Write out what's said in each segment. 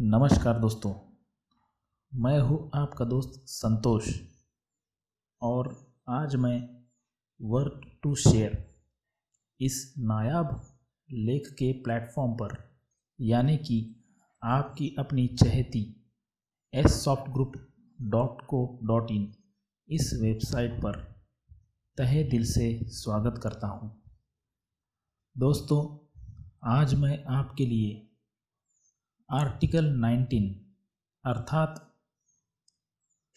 नमस्कार दोस्तों। मैं हूँ आपका दोस्त संतोष और आज मैं वर्क टू शेयर इस नायाब लेख के प्लेटफॉर्म पर, यानी कि आपकी अपनी चहेती S soft group dot co dot in इस वेबसाइट पर तहे दिल से स्वागत करता हूँ। दोस्तों, आज मैं आपके लिए आर्टिकल 19 अर्थात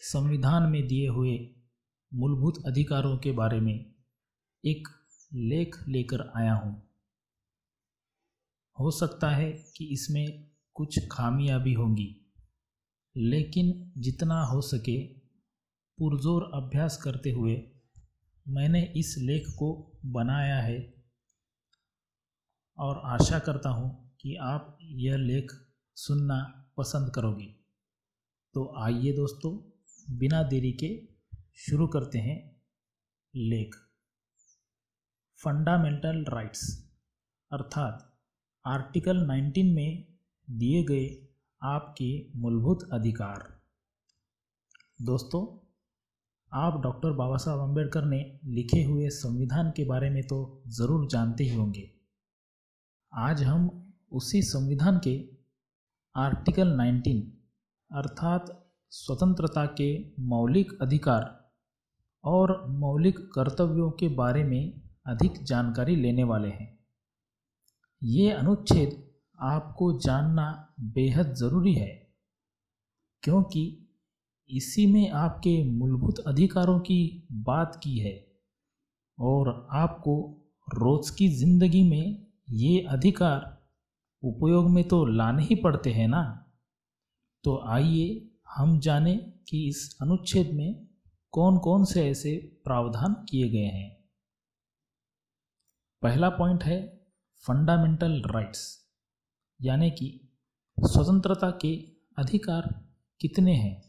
संविधान में दिए हुए मूलभूत अधिकारों के बारे में एक लेख लेकर आया हूँ। हो सकता है कि इसमें कुछ खामियाँ भी होंगी, लेकिन जितना हो सके पुरजोर अभ्यास करते हुए मैंने इस लेख को बनाया है और आशा करता हूँ कि आप यह लेख सुनना पसंद करोगे। तो आइए दोस्तों, बिना देरी के शुरू करते हैं लेख। फंडामेंटल राइट्स, अर्थात आर्टिकल 19 में दिए गए आपके मूलभूत अधिकार। दोस्तों, आप डॉक्टर बाबा साहब अंबेडकर ने लिखे हुए संविधान के बारे में तो ज़रूर जानते ही होंगे। आज हम उसी संविधान के आर्टिकल 19 अर्थात स्वतंत्रता के मौलिक अधिकार और मौलिक कर्तव्यों के बारे में अधिक जानकारी लेने वाले हैं। ये अनुच्छेद आपको जानना बेहद ज़रूरी है, क्योंकि इसी में आपके मूलभूत अधिकारों की बात की है और आपको रोज़ की ज़िंदगी में ये अधिकार उपयोग में तो लाने ही पड़ते हैं ना। तो आइए हम जाने कि इस अनुच्छेद में कौन कौन से ऐसे प्रावधान किए गए हैं। पहला पॉइंट है फंडामेंटल राइट्स, यानी कि स्वतंत्रता के अधिकार कितने हैं।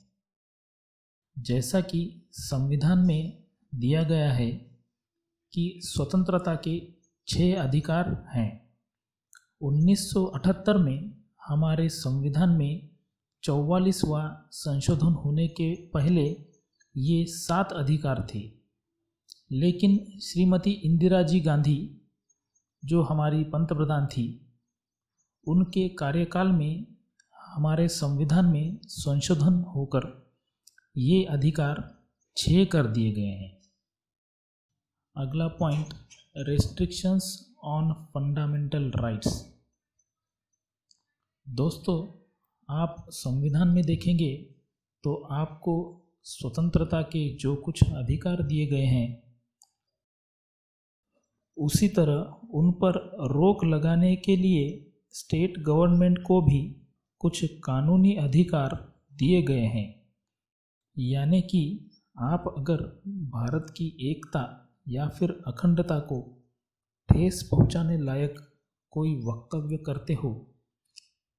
जैसा कि संविधान में दिया गया है कि स्वतंत्रता के छः अधिकार हैं। 1978 में हमारे संविधान में चौवालीसवा संशोधन होने के पहले ये सात अधिकार थे। लेकिन श्रीमती इंदिरा जी गांधी, जो हमारी पंतप्रधान थी, उनके कार्यकाल में हमारे संविधान में संशोधन होकर ये अधिकार छः कर दिए गए हैं। अगला point restrictions on fundamental rights दोस्तों, आप संविधान में देखेंगे तो आपको स्वतंत्रता के जो कुछ अधिकार दिए गए हैं, उसी तरह उन पर रोक लगाने के लिए स्टेट गवर्नमेंट को भी कुछ कानूनी अधिकार दिए गए हैं। यानी कि आप अगर भारत की एकता या फिर अखंडता को ठेस पहुँचाने लायक कोई वक्तव्य करते हो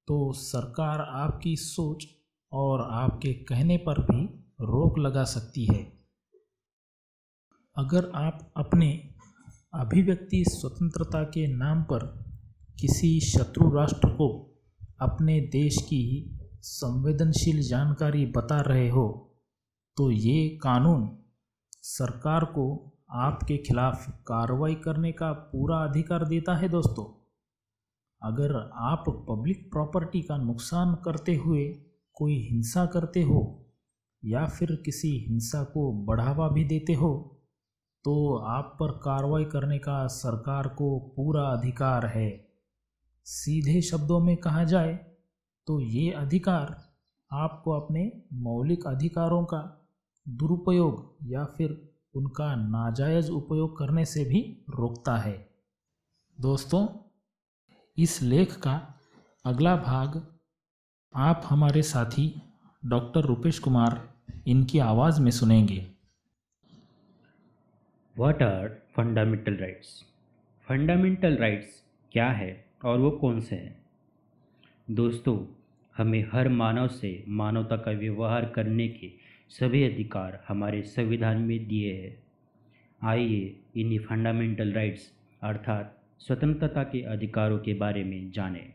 तो सरकार आपकी सोच और आपके कहने पर भी रोक लगा सकती है। अगर आप अपने अभिव्यक्ति स्वतंत्रता के नाम पर किसी शत्रु राष्ट्र को अपने देश की संवेदनशील जानकारी बता रहे हो तो ये कानून सरकार को आपके खिलाफ कार्रवाई करने का पूरा अधिकार देता है दोस्तों। अगर आप पब्लिक प्रॉपर्टी का नुकसान करते हुए कोई हिंसा करते हो या फिर किसी हिंसा को बढ़ावा भी देते हो तो आप पर कार्रवाई करने का सरकार को पूरा अधिकार है। सीधे शब्दों में कहा जाए तो ये अधिकार आपको अपने मौलिक अधिकारों का दुरुपयोग या फिर उनका नाजायज़ उपयोग करने से भी रोकता है। दोस्तों इस लेख का अगला भाग, आप हमारे साथी डॉक्टर रुपेश कुमार इनकी आवाज़ में सुनेंगे। What are fundamental rights fundamental rights क्या है और वो कौन से हैं? दोस्तों, हमें हर मानव से मानवता का व्यवहार करने के सभी अधिकार हमारे संविधान में दिए हैं। आइए इन्हीं फंडामेंटल राइट्स अर्थात स्वतंत्रता के अधिकारों के बारे में जानें।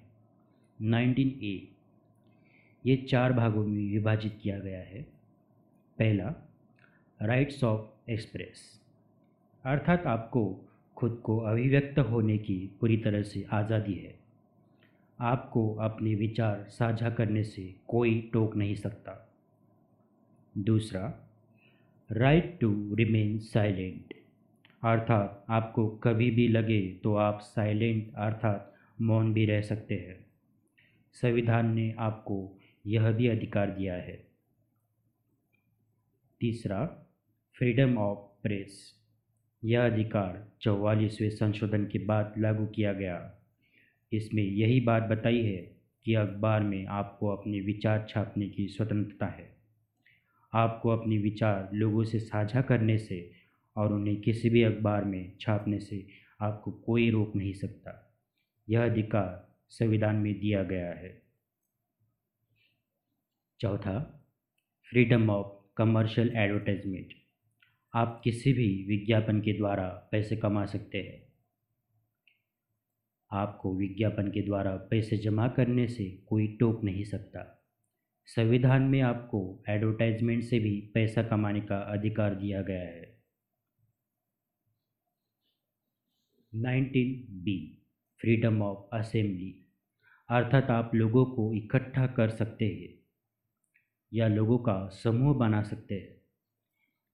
19 ए, ये चार भागों में विभाजित किया गया है। पहला, राइट्स ऑफ़ एक्सप्रेस। अर्थात आपको खुद को अभिव्यक्त होने की पूरी तरह से आज़ादी है। आपको अपने विचार साझा करने से कोई टोक नहीं सकता। दूसरा, राइट टू रिमेन साइलेंट। अर्थात आपको कभी भी लगे तो आप साइलेंट, अर्थात मौन भी रह सकते हैं। संविधान ने आपको यह भी अधिकार दिया है। तीसरा, फ्रीडम ऑफ़ प्रेस। यह अधिकार चौवालीसवें संशोधन के बाद लागू किया गया। इसमें यही बात बताई है कि अखबार में आपको अपने विचार छापने की स्वतंत्रता है। आपको अपने विचार लोगों से साझा करने से और उन्हें किसी भी अखबार में छापने से आपको कोई रोक नहीं सकता। यह अधिकार संविधान में दिया गया है। चौथा फ्रीडम ऑफ़ कमर्शियल एडवर्टाइजमेंट आप किसी भी विज्ञापन के द्वारा पैसे कमा सकते हैं। आपको विज्ञापन के द्वारा पैसे जमा करने से कोई टोक नहीं सकता। संविधान में आपको एडवर्टाइजमेंट से भी पैसा कमाने का अधिकार दिया गया है। 19 बी, फ्रीडम ऑफ़ असेंबली, अर्थात आप लोगों को इकट्ठा कर सकते हैं, या लोगों का समूह बना सकते हैं,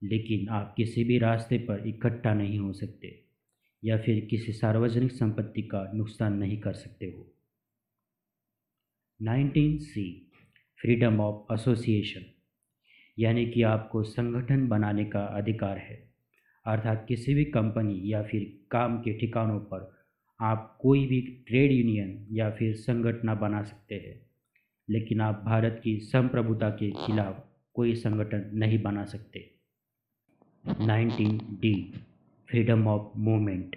लेकिन आप किसी भी रास्ते पर इकट्ठा नहीं हो सकते, या फिर किसी सार्वजनिक संपत्ति का नुकसान नहीं कर सकते हो। 19 सी, फ्रीडम ऑफ़ एसोसिएशन, यानी कि आपको संगठन बनाने का अधिकार है। अर्थात किसी भी कंपनी या फिर काम के ठिकानों पर आप कोई भी ट्रेड यूनियन या फिर संगठन बना सकते हैं। लेकिन आप भारत की संप्रभुता के खिलाफ कोई संगठन नहीं बना सकते। 19 डी, फ्रीडम ऑफ़ मूवमेंट।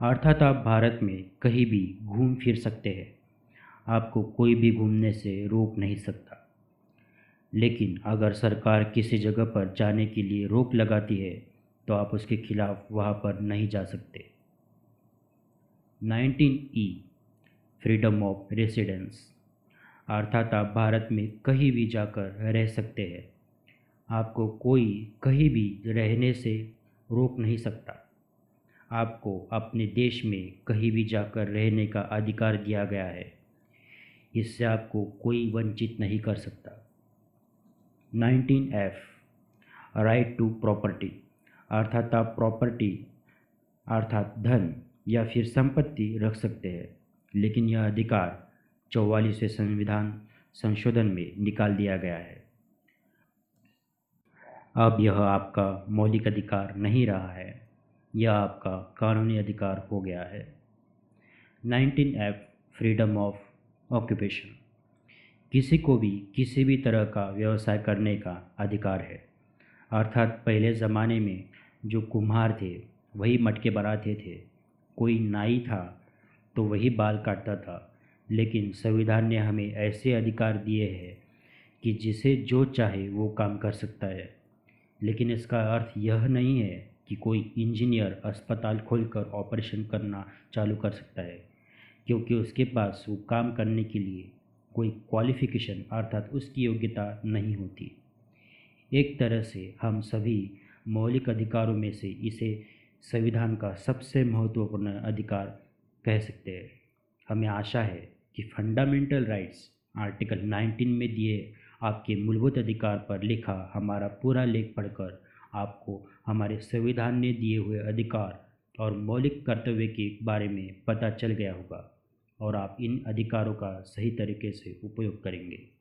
अर्थात आप भारत में कहीं भी घूम फिर सकते हैं। आपको कोई भी घूमने से रोक नहीं सकता। लेकिन अगर सरकार किसी जगह पर जाने के लिए रोक लगाती है तो आप उसके खिलाफ वहाँ पर नहीं जा सकते। 19 ई, फ्रीडम ऑफ़ रेसिडेंस, अर्थात आप भारत में कहीं भी जाकर रह सकते हैं। आपको कोई कहीं भी रहने से रोक नहीं सकता। आपको अपने देश में कहीं भी जाकर रहने का अधिकार दिया गया है। इससे आपको कोई वंचित नहीं कर सकता। 19 एफ़, राइट टू प्रॉपर्टी। अर्थात आप प्रॉपर्टी अर्थात धन या फिर संपत्ति रख सकते हैं। लेकिन यह अधिकार चौवालीसवें संविधान संशोधन में निकाल दिया गया है। अब यह आपका मौलिक अधिकार नहीं रहा है। यह आपका कानूनी अधिकार हो गया है। 19 एफ़, फ्रीडम ऑफ़ ऑक्यूपेशन। किसी को भी किसी भी तरह का व्यवसाय करने का अधिकार है। अर्थात पहले ज़माने में जो कुम्हार थे, वही मटके बनाते थे। कोई नाई था तो वही बाल काटता था। लेकिन संविधान ने हमें ऐसे अधिकार दिए हैं कि जिसे जो चाहे वो काम कर सकता है। लेकिन इसका अर्थ यह नहीं है कि कोई इंजीनियर अस्पताल खोलकर ऑपरेशन करना चालू कर सकता है, क्योंकि उसके पास वो काम करने के लिए कोई क्वालिफिकेशन अर्थात उसकी योग्यता नहीं होती। एक तरह से हम सभी मौलिक अधिकारों में से इसे संविधान का सबसे महत्वपूर्ण अधिकार कह सकते हैं। हमें आशा है कि फंडामेंटल राइट्स आर्टिकल 19 में दिए आपके मूलभूत अधिकार पर लिखा हमारा पूरा लेख पढ़कर आपको हमारे संविधान ने दिए हुए अधिकार और मौलिक कर्तव्य के बारे में पता चल गया होगा और आप इन अधिकारों का सही तरीके से उपयोग करेंगे।